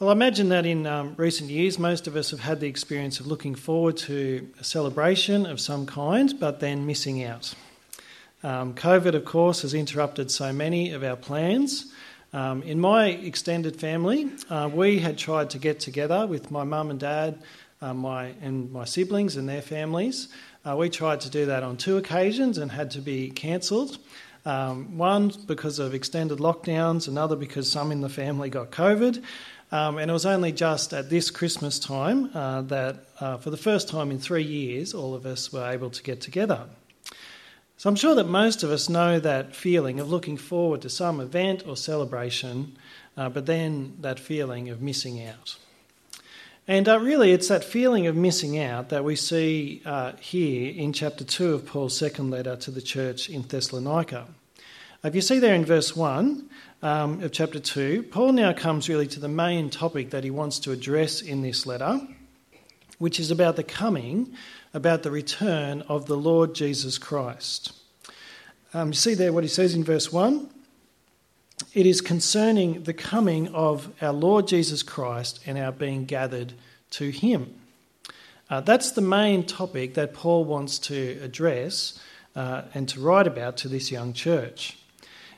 Well, I imagine that in um, recent years, most of us have had the experience of looking forward to a celebration of some kind, but then missing out. Um, COVID, of course, has interrupted so many of our plans. Um, in my extended family, uh, we had tried to get together with my mum and dad, uh, my and my siblings and their families. Uh, we tried to do that on two occasions and had to be cancelled. Um, one because of extended lockdowns, another because some in the family got COVID. Um, and it was only just at this Christmas time uh, that, uh, for the first time in three years, all of us were able to get together. So I'm sure that most of us know that feeling of looking forward to some event or celebration, uh, but then that feeling of missing out. And uh, really, it's that feeling of missing out that we see uh, here in chapter 2 of Paul's second letter to the church in Thessalonica. If you see there in verse 1, um, of chapter 2, Paul now comes really to the main topic that he wants to address in this letter, which is about the coming, about the return of the Lord Jesus Christ. Um, you see there what he says in verse 1? It is concerning the coming of our Lord Jesus Christ and our being gathered to him. Uh, that's the main topic that Paul wants to address uh, and to write about to this young church.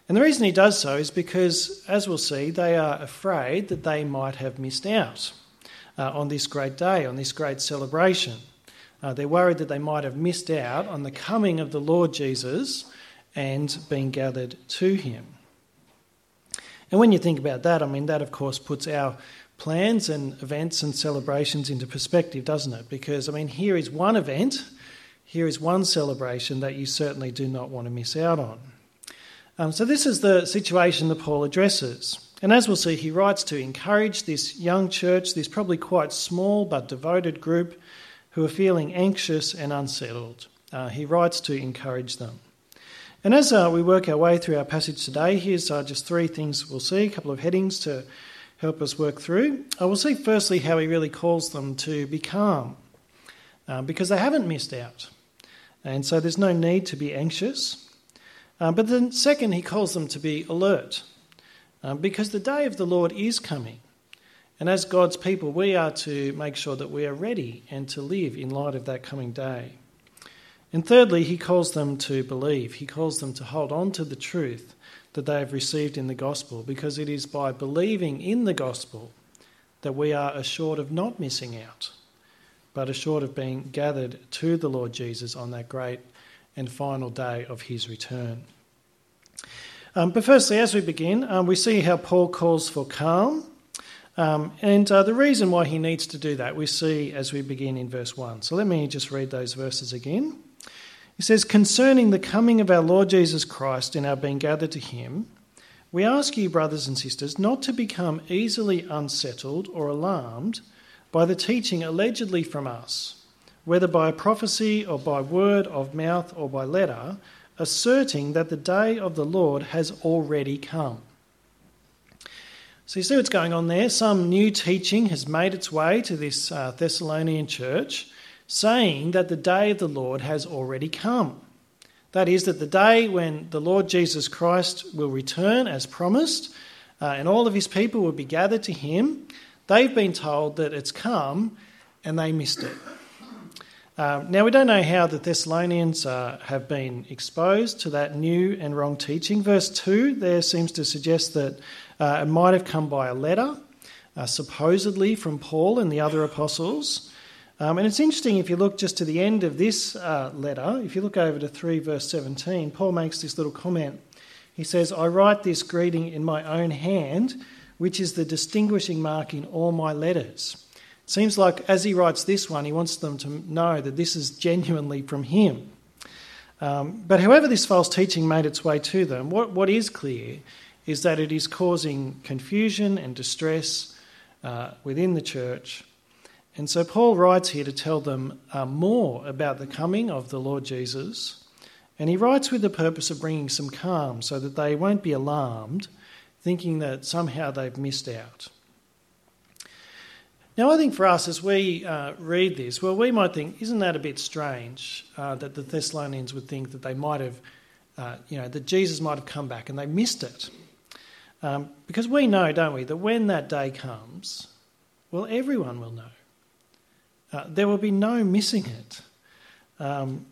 And the reason he does so is because, as we'll see, they are afraid that they might have missed out uh, on this great day, on this great celebration. Uh, they're worried that they might have missed out on the coming of the Lord Jesus and being gathered to him. And when you think about that, I mean, that of course puts our plans and events and celebrations into perspective, doesn't it? Because, I mean, here is one event, here is one celebration that you certainly do not want to miss out on. Um, so, this is the situation that Paul addresses. And as we'll see, he writes to encourage this young church, this probably quite small but devoted group who are feeling anxious and unsettled. Uh, he writes to encourage them. And as uh, we work our way through our passage today, here's uh, just three things we'll see, a couple of headings to help us work through. I will see firstly how he really calls them to be calm, uh, because they haven't missed out. And so there's no need to be anxious. Uh, but then, second, he calls them to be alert uh, because the day of the Lord is coming. And as God's people, we are to make sure that we are ready and to live in light of that coming day. And thirdly, he calls them to believe. He calls them to hold on to the truth that they have received in the gospel because it is by believing in the gospel that we are assured of not missing out, but assured of being gathered to the Lord Jesus on that great and final day of his return. Um, but firstly, as we begin, um, we see how Paul calls for calm. Um, and uh, the reason why he needs to do that we see as we begin in verse 1. So let me just read those verses again. He says, Concerning the coming of our Lord Jesus Christ and our being gathered to him, we ask you, brothers and sisters, not to become easily unsettled or alarmed by the teaching allegedly from us whether by prophecy or by word of mouth or by letter, asserting that the day of the Lord has already come. So you see what's going on there? Some new teaching has made its way to this uh, Thessalonian church saying that the day of the Lord has already come. That is, that the day when the Lord Jesus Christ will return as promised uh, and all of his people will be gathered to him, they've been told that it's come and they missed it. Um, now, we don't know how the Thessalonians uh, have been exposed to that new and wrong teaching. Verse 2 there seems to suggest that uh, it might have come by a letter, uh, supposedly from Paul and the other apostles. Um, and it's interesting if you look just to the end of this uh, letter, if you look over to 3 verse 17, Paul makes this little comment. He says, I write this greeting in my own hand, which is the distinguishing mark in all my letters. Seems like as he writes this one, he wants them to know that this is genuinely from him. Um, but however this false teaching made its way to them, what, what is clear is that it is causing confusion and distress uh, within the church. And so Paul writes here to tell them uh, more about the coming of the Lord Jesus. And he writes with the purpose of bringing some calm so that they won't be alarmed, thinking that somehow they've missed out. Now, I think for us, as we uh, read this, well, we might think, isn't that a bit strange uh, that the Thessalonians would think that they might have, uh, you know, that Jesus might have come back and they missed it? Um, because we know, don't we, that when that day comes, well, everyone will know. Uh, there will be no missing it. Um,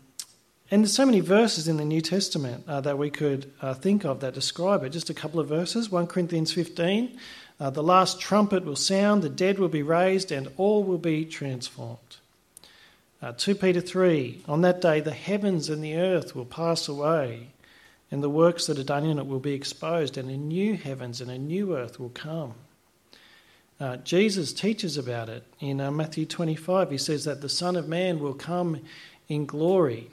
and there's so many verses in the New Testament uh, that we could uh, think of that describe it. Just a couple of verses 1 Corinthians 15 uh, the last trumpet will sound, the dead will be raised, and all will be transformed. Uh, 2 Peter 3 On that day, the heavens and the earth will pass away, and the works that are done in it will be exposed, and a new heavens and a new earth will come. Uh, Jesus teaches about it in uh, Matthew 25. He says that the Son of Man will come in glory,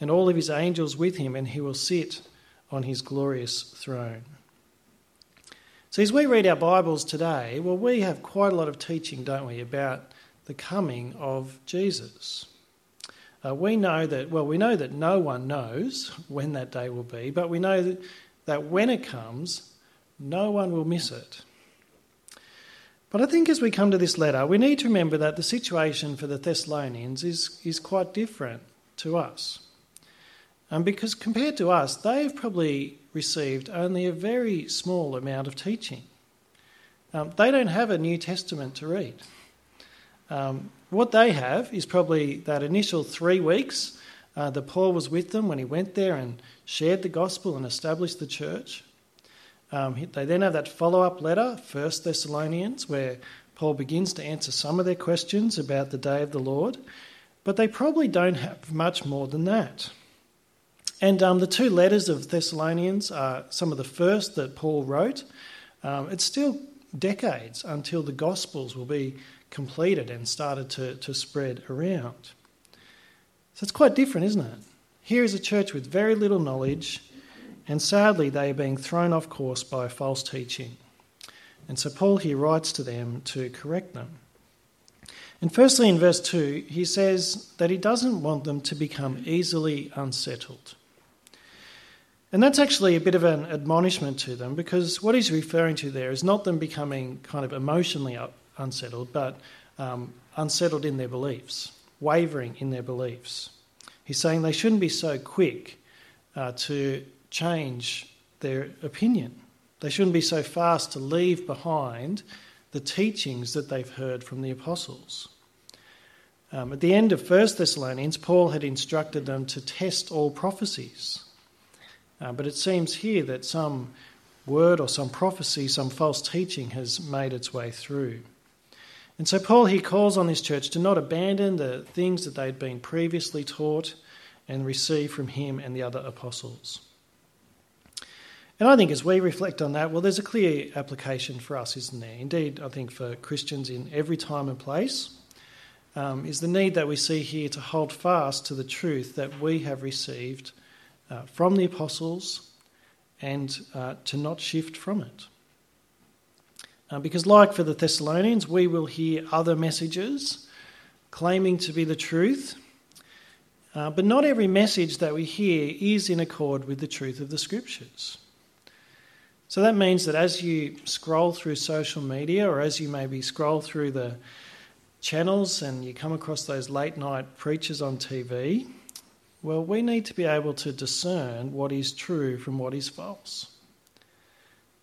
and all of his angels with him, and he will sit on his glorious throne. So, as we read our Bibles today, well, we have quite a lot of teaching, don't we, about the coming of Jesus. Uh, we know that, well, we know that no one knows when that day will be, but we know that, that when it comes, no one will miss it. But I think as we come to this letter, we need to remember that the situation for the Thessalonians is, is quite different to us. Um, because compared to us, they've probably received only a very small amount of teaching. Um, they don't have a New Testament to read. Um, what they have is probably that initial three weeks uh, that Paul was with them when he went there and shared the gospel and established the church. Um, they then have that follow up letter, 1 Thessalonians, where Paul begins to answer some of their questions about the day of the Lord, but they probably don't have much more than that. And um, the two letters of Thessalonians are some of the first that Paul wrote. Um, it's still decades until the Gospels will be completed and started to, to spread around. So it's quite different, isn't it? Here is a church with very little knowledge, and sadly, they are being thrown off course by false teaching. And so Paul here writes to them to correct them. And firstly, in verse 2, he says that he doesn't want them to become easily unsettled. And that's actually a bit of an admonishment to them because what he's referring to there is not them becoming kind of emotionally unsettled, but um, unsettled in their beliefs, wavering in their beliefs. He's saying they shouldn't be so quick uh, to change their opinion. They shouldn't be so fast to leave behind the teachings that they've heard from the apostles. Um, at the end of 1 Thessalonians, Paul had instructed them to test all prophecies. Uh, but it seems here that some word or some prophecy, some false teaching has made its way through. And so Paul he calls on this church to not abandon the things that they'd been previously taught and received from him and the other apostles. And I think as we reflect on that, well, there's a clear application for us, isn't there? Indeed, I think for Christians in every time and place, um, is the need that we see here to hold fast to the truth that we have received uh, from the apostles and uh, to not shift from it. Uh, because, like for the Thessalonians, we will hear other messages claiming to be the truth, uh, but not every message that we hear is in accord with the truth of the scriptures. So that means that as you scroll through social media or as you maybe scroll through the channels and you come across those late night preachers on TV, well, we need to be able to discern what is true from what is false.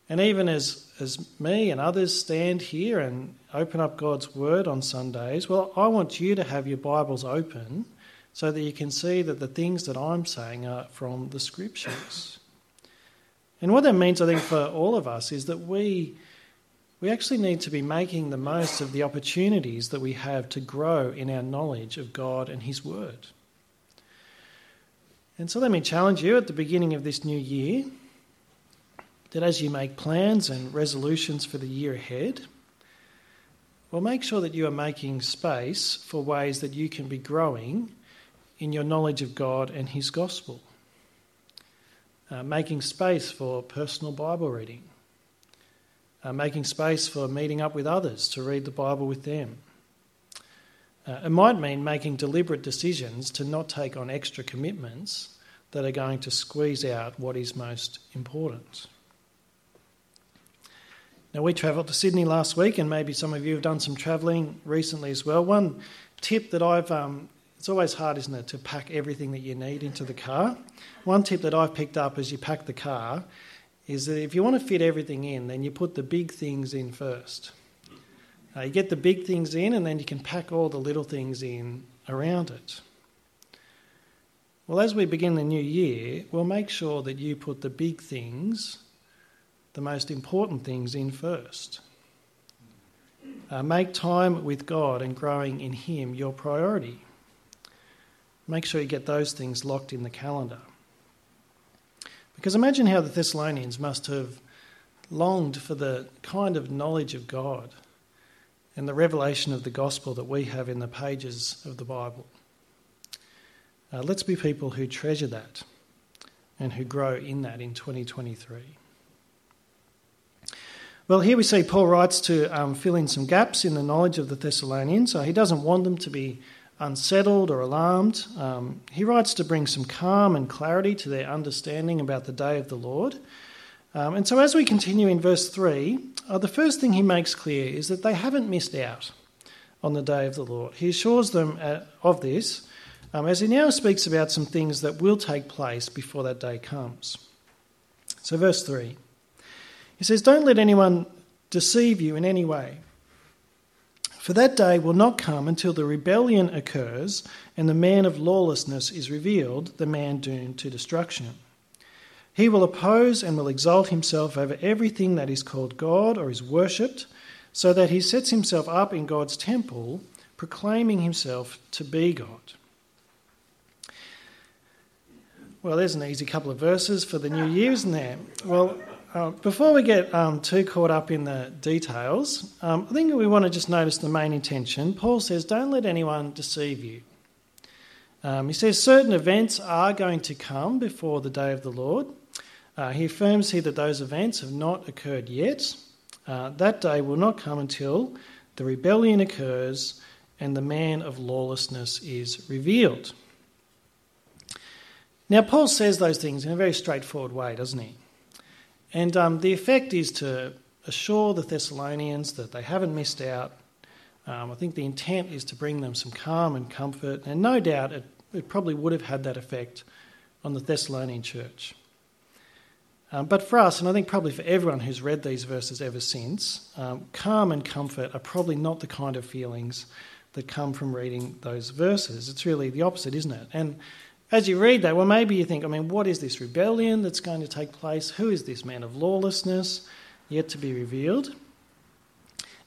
And even as, as me and others stand here and open up God's Word on Sundays, well, I want you to have your Bibles open so that you can see that the things that I'm saying are from the Scriptures. And what that means, I think, for all of us is that we, we actually need to be making the most of the opportunities that we have to grow in our knowledge of God and His Word. And so let me challenge you at the beginning of this new year that as you make plans and resolutions for the year ahead, well, make sure that you are making space for ways that you can be growing in your knowledge of God and His gospel. Uh, making space for personal Bible reading, uh, making space for meeting up with others to read the Bible with them. Uh, it might mean making deliberate decisions to not take on extra commitments that are going to squeeze out what is most important. Now, we travelled to Sydney last week, and maybe some of you have done some travelling recently as well. One tip that I've, um, it's always hard, isn't it, to pack everything that you need into the car. One tip that I've picked up as you pack the car is that if you want to fit everything in, then you put the big things in first. Uh, you get the big things in, and then you can pack all the little things in around it. Well, as we begin the new year, we'll make sure that you put the big things, the most important things, in first. Uh, make time with God and growing in Him your priority. Make sure you get those things locked in the calendar. Because imagine how the Thessalonians must have longed for the kind of knowledge of God and the revelation of the gospel that we have in the pages of the Bible. Uh, let's be people who treasure that and who grow in that in 2023. Well, here we see Paul writes to um, fill in some gaps in the knowledge of the Thessalonians. So he doesn't want them to be unsettled or alarmed. Um, he writes to bring some calm and clarity to their understanding about the day of the Lord. Um, and so, as we continue in verse 3, uh, the first thing he makes clear is that they haven't missed out on the day of the Lord. He assures them uh, of this um, as he now speaks about some things that will take place before that day comes. So, verse 3 he says, Don't let anyone deceive you in any way. For that day will not come until the rebellion occurs and the man of lawlessness is revealed, the man doomed to destruction. He will oppose and will exalt himself over everything that is called God or is worshipped, so that he sets himself up in God's temple, proclaiming himself to be God. Well, there's an easy couple of verses for the new year, isn't there? Well, uh, before we get um, too caught up in the details, um, I think we want to just notice the main intention. Paul says, Don't let anyone deceive you. Um, he says certain events are going to come before the day of the Lord. Uh, he affirms here that those events have not occurred yet. Uh, that day will not come until the rebellion occurs and the man of lawlessness is revealed. Now, Paul says those things in a very straightforward way, doesn't he? And um, the effect is to assure the Thessalonians that they haven't missed out. Um, I think the intent is to bring them some calm and comfort, and no doubt it, it probably would have had that effect on the Thessalonian church. Um, but for us, and I think probably for everyone who's read these verses ever since, um, calm and comfort are probably not the kind of feelings that come from reading those verses. It's really the opposite, isn't it? And as you read that, well, maybe you think, I mean, what is this rebellion that's going to take place? Who is this man of lawlessness yet to be revealed?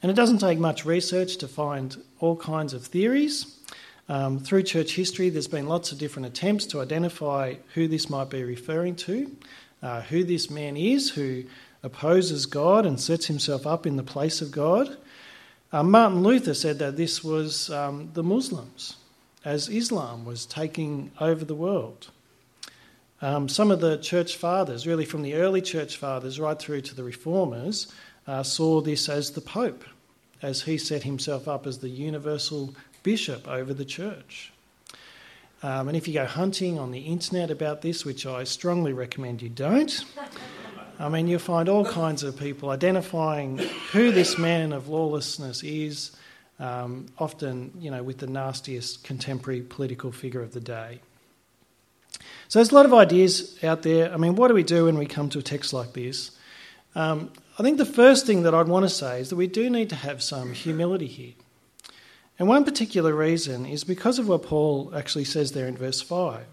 And it doesn't take much research to find all kinds of theories. Um, through church history, there's been lots of different attempts to identify who this might be referring to, uh, who this man is who opposes God and sets himself up in the place of God. Uh, Martin Luther said that this was um, the Muslims as Islam was taking over the world. Um, some of the church fathers, really from the early church fathers right through to the reformers, uh, saw this as the Pope, as he set himself up as the universal bishop over the church. Um, and if you go hunting on the internet about this, which I strongly recommend you don't, I mean, you'll find all kinds of people identifying who this man of lawlessness is um, often, you know, with the nastiest contemporary political figure of the day. So there's a lot of ideas out there. I mean, what do we do when we come to a text like this? Um, I think the first thing that I'd want to say is that we do need to have some humility here. And one particular reason is because of what Paul actually says there in verse 5.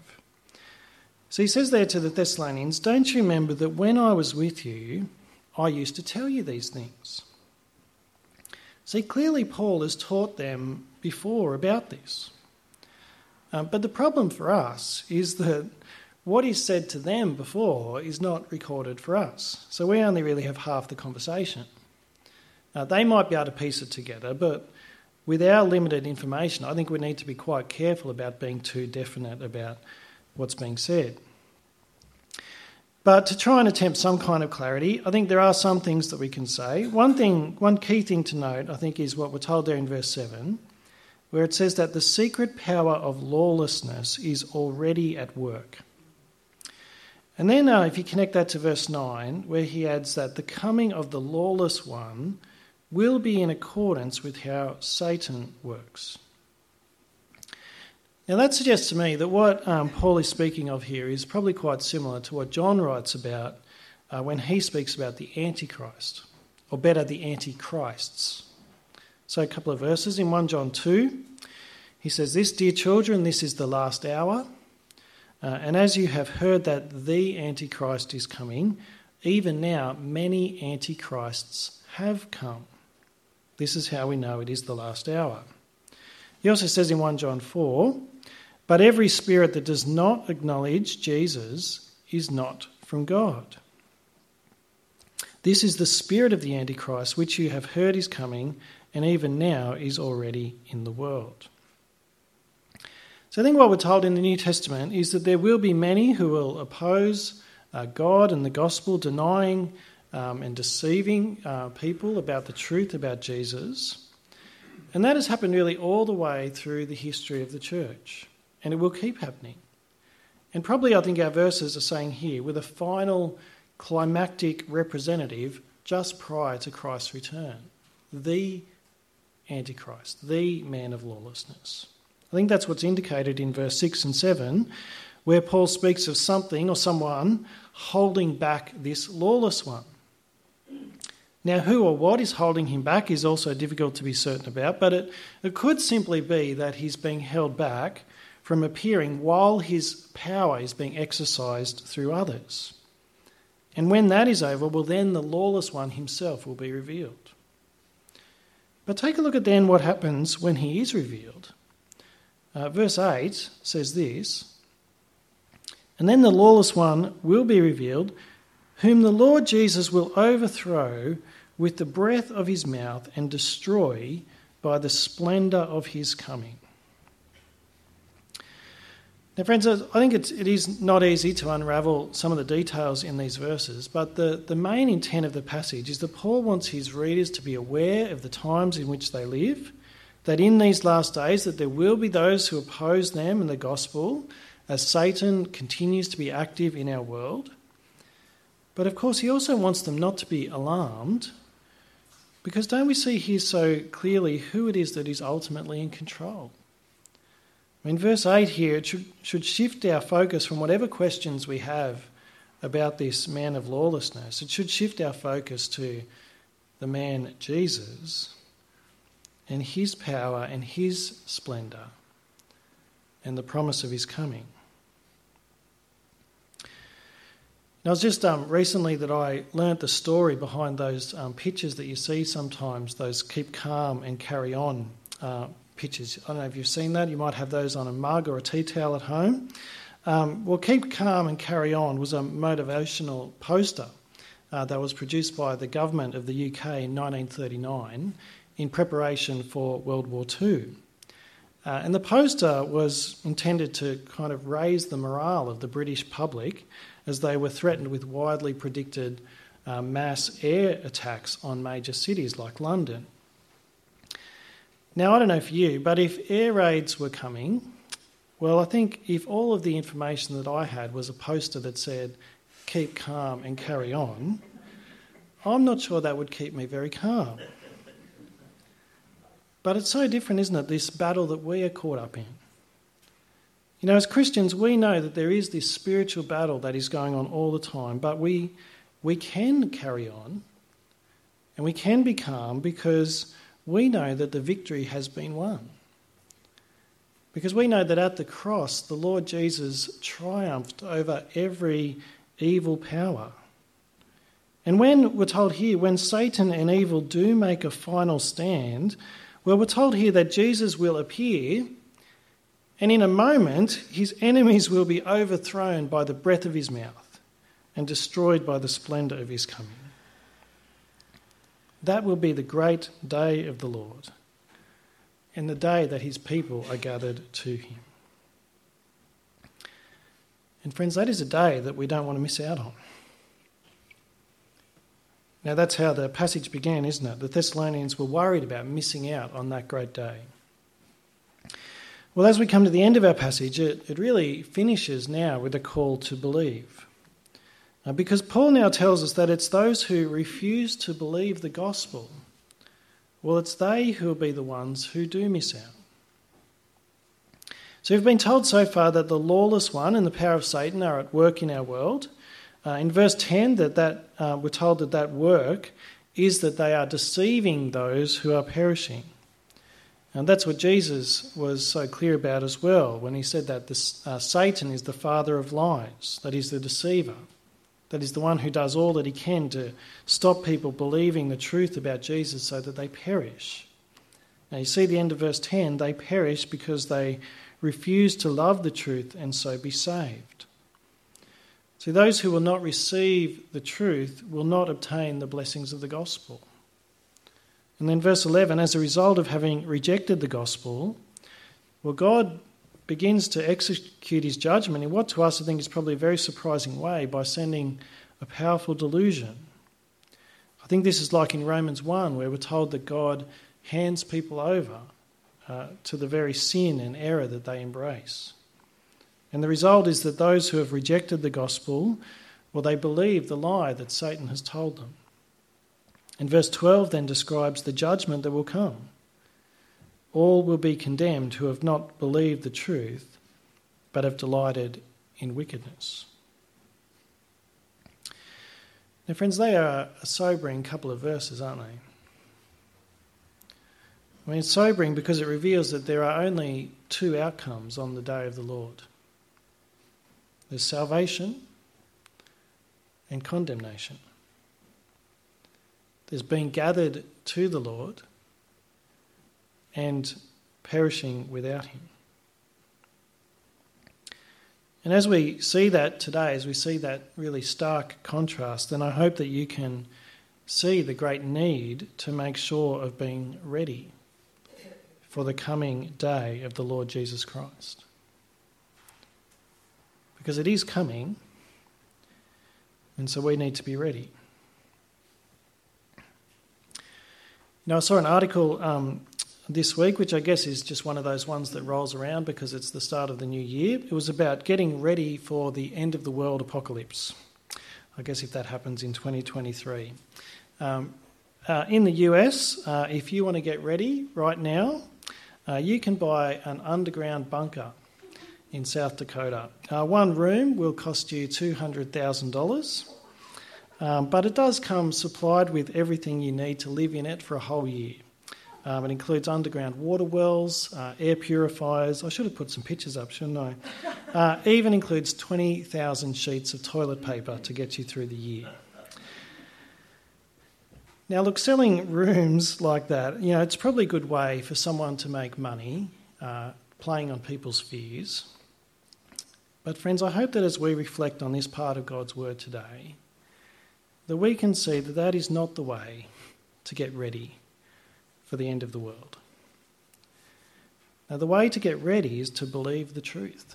So he says there to the Thessalonians, Don't you remember that when I was with you, I used to tell you these things? See, clearly, Paul has taught them before about this. Um, but the problem for us is that what he said to them before is not recorded for us. So we only really have half the conversation. Uh, they might be able to piece it together, but with our limited information, I think we need to be quite careful about being too definite about what's being said. But to try and attempt some kind of clarity, I think there are some things that we can say. One thing, one key thing to note, I think, is what we're told there in verse 7, where it says that the secret power of lawlessness is already at work. And then, uh, if you connect that to verse 9, where he adds that the coming of the lawless one will be in accordance with how Satan works. Now, that suggests to me that what um, Paul is speaking of here is probably quite similar to what John writes about uh, when he speaks about the Antichrist, or better, the Antichrists. So, a couple of verses in 1 John 2, he says, This, dear children, this is the last hour. Uh, and as you have heard that the Antichrist is coming, even now many Antichrists have come. This is how we know it is the last hour. He also says in 1 John 4 But every spirit that does not acknowledge Jesus is not from God. This is the spirit of the Antichrist, which you have heard is coming, and even now is already in the world. So I think what we're told in the New Testament is that there will be many who will oppose uh, God and the gospel, denying um, and deceiving uh, people about the truth about Jesus. And that has happened really all the way through the history of the church. And it will keep happening. And probably I think our verses are saying here, with a final climactic representative just prior to Christ's return, the Antichrist, the man of lawlessness. I think that's what's indicated in verse 6 and 7, where Paul speaks of something or someone holding back this lawless one. Now, who or what is holding him back is also difficult to be certain about, but it, it could simply be that he's being held back from appearing while his power is being exercised through others. And when that is over, well, then the lawless one himself will be revealed. But take a look at then what happens when he is revealed. Uh, verse 8 says this And then the lawless one will be revealed, whom the Lord Jesus will overthrow with the breath of his mouth and destroy by the splendour of his coming. Now, friends, I think it's, it is not easy to unravel some of the details in these verses, but the, the main intent of the passage is that Paul wants his readers to be aware of the times in which they live, that in these last days that there will be those who oppose them and the gospel as Satan continues to be active in our world. But of course, he also wants them not to be alarmed because don't we see here so clearly who it is that is ultimately in control? In verse 8 here, it should, should shift our focus from whatever questions we have about this man of lawlessness. It should shift our focus to the man Jesus and his power and his splendour and the promise of his coming. Now, it's just um, recently that I learnt the story behind those um, pictures that you see sometimes, those keep calm and carry on uh, pictures. I don't know if you've seen that. You might have those on a mug or a tea towel at home. Um, well, Keep Calm and Carry On was a motivational poster uh, that was produced by the government of the UK in 1939 in preparation for World War II. Uh, and the poster was intended to kind of raise the morale of the British public as they were threatened with widely predicted uh, mass air attacks on major cities like London. Now, I don't know for you, but if air raids were coming, well, I think if all of the information that I had was a poster that said, keep calm and carry on, I'm not sure that would keep me very calm. But it's so different, isn't it, this battle that we are caught up in? You know, as Christians, we know that there is this spiritual battle that is going on all the time, but we, we can carry on and we can be calm because we know that the victory has been won. Because we know that at the cross, the Lord Jesus triumphed over every evil power. And when we're told here, when Satan and evil do make a final stand, well, we're told here that Jesus will appear, and in a moment, his enemies will be overthrown by the breath of his mouth and destroyed by the splendour of his coming. That will be the great day of the Lord and the day that his people are gathered to him. And, friends, that is a day that we don't want to miss out on. Now, that's how the passage began, isn't it? The Thessalonians were worried about missing out on that great day. Well, as we come to the end of our passage, it, it really finishes now with a call to believe. Uh, because Paul now tells us that it's those who refuse to believe the gospel, well, it's they who will be the ones who do miss out. So we've been told so far that the lawless one and the power of Satan are at work in our world. Uh, in verse 10, that, that uh, we're told that that work is that they are deceiving those who are perishing. And that's what Jesus was so clear about as well when he said that this, uh, Satan is the father of lies, that he's the deceiver, that he's the one who does all that he can to stop people believing the truth about Jesus so that they perish. Now you see the end of verse 10 they perish because they refuse to love the truth and so be saved. See, those who will not receive the truth will not obtain the blessings of the gospel. And then, verse 11, as a result of having rejected the gospel, well, God begins to execute his judgment in what to us I think is probably a very surprising way by sending a powerful delusion. I think this is like in Romans 1, where we're told that God hands people over uh, to the very sin and error that they embrace. And the result is that those who have rejected the gospel, well, they believe the lie that Satan has told them. And verse 12 then describes the judgment that will come. All will be condemned who have not believed the truth, but have delighted in wickedness. Now, friends, they are a sobering couple of verses, aren't they? I mean, it's sobering because it reveals that there are only two outcomes on the day of the Lord there's salvation and condemnation. There's being gathered to the Lord and perishing without Him. And as we see that today, as we see that really stark contrast, then I hope that you can see the great need to make sure of being ready for the coming day of the Lord Jesus Christ. Because it is coming, and so we need to be ready. Now, I saw an article um, this week, which I guess is just one of those ones that rolls around because it's the start of the new year. It was about getting ready for the end of the world apocalypse. I guess if that happens in 2023. Um, uh, in the US, uh, if you want to get ready right now, uh, you can buy an underground bunker in South Dakota. Uh, one room will cost you $200,000. Um, but it does come supplied with everything you need to live in it for a whole year. Um, it includes underground water wells, uh, air purifiers. I should have put some pictures up, shouldn't I? Uh, even includes 20,000 sheets of toilet paper to get you through the year. Now, look, selling rooms like that, you know, it's probably a good way for someone to make money uh, playing on people's fears. But, friends, I hope that as we reflect on this part of God's Word today, that we can see that that is not the way to get ready for the end of the world. Now, the way to get ready is to believe the truth.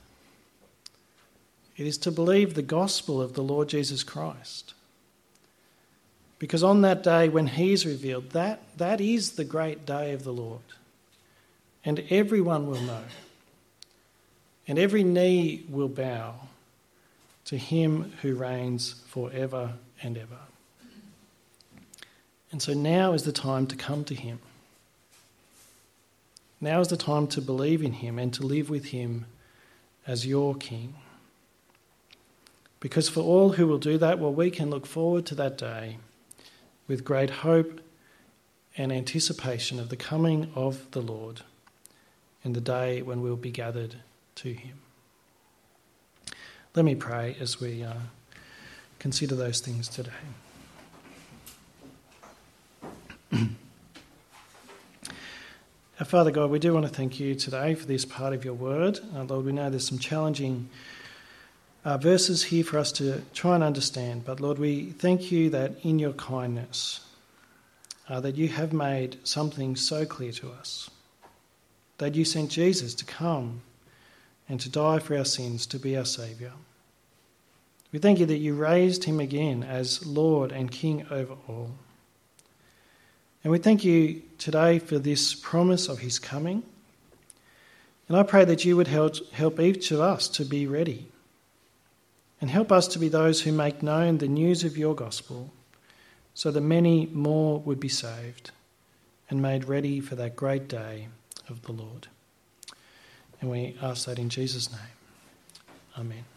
It is to believe the gospel of the Lord Jesus Christ. Because on that day when He is revealed, that, that is the great day of the Lord. And everyone will know. And every knee will bow to Him who reigns forever and ever. And so now is the time to come to Him. Now is the time to believe in Him and to live with Him as your King. Because for all who will do that, well, we can look forward to that day with great hope and anticipation of the coming of the Lord and the day when we'll be gathered to Him. Let me pray as we uh, consider those things today. Our Father God, we do want to thank you today for this part of your word. Uh, Lord, we know there's some challenging uh, verses here for us to try and understand, but Lord, we thank you that in your kindness, uh, that you have made something so clear to us, that you sent Jesus to come and to die for our sins, to be our Saviour. We thank you that you raised him again as Lord and King over all. And we thank you today for this promise of his coming. And I pray that you would help, help each of us to be ready and help us to be those who make known the news of your gospel so that many more would be saved and made ready for that great day of the Lord. And we ask that in Jesus' name. Amen.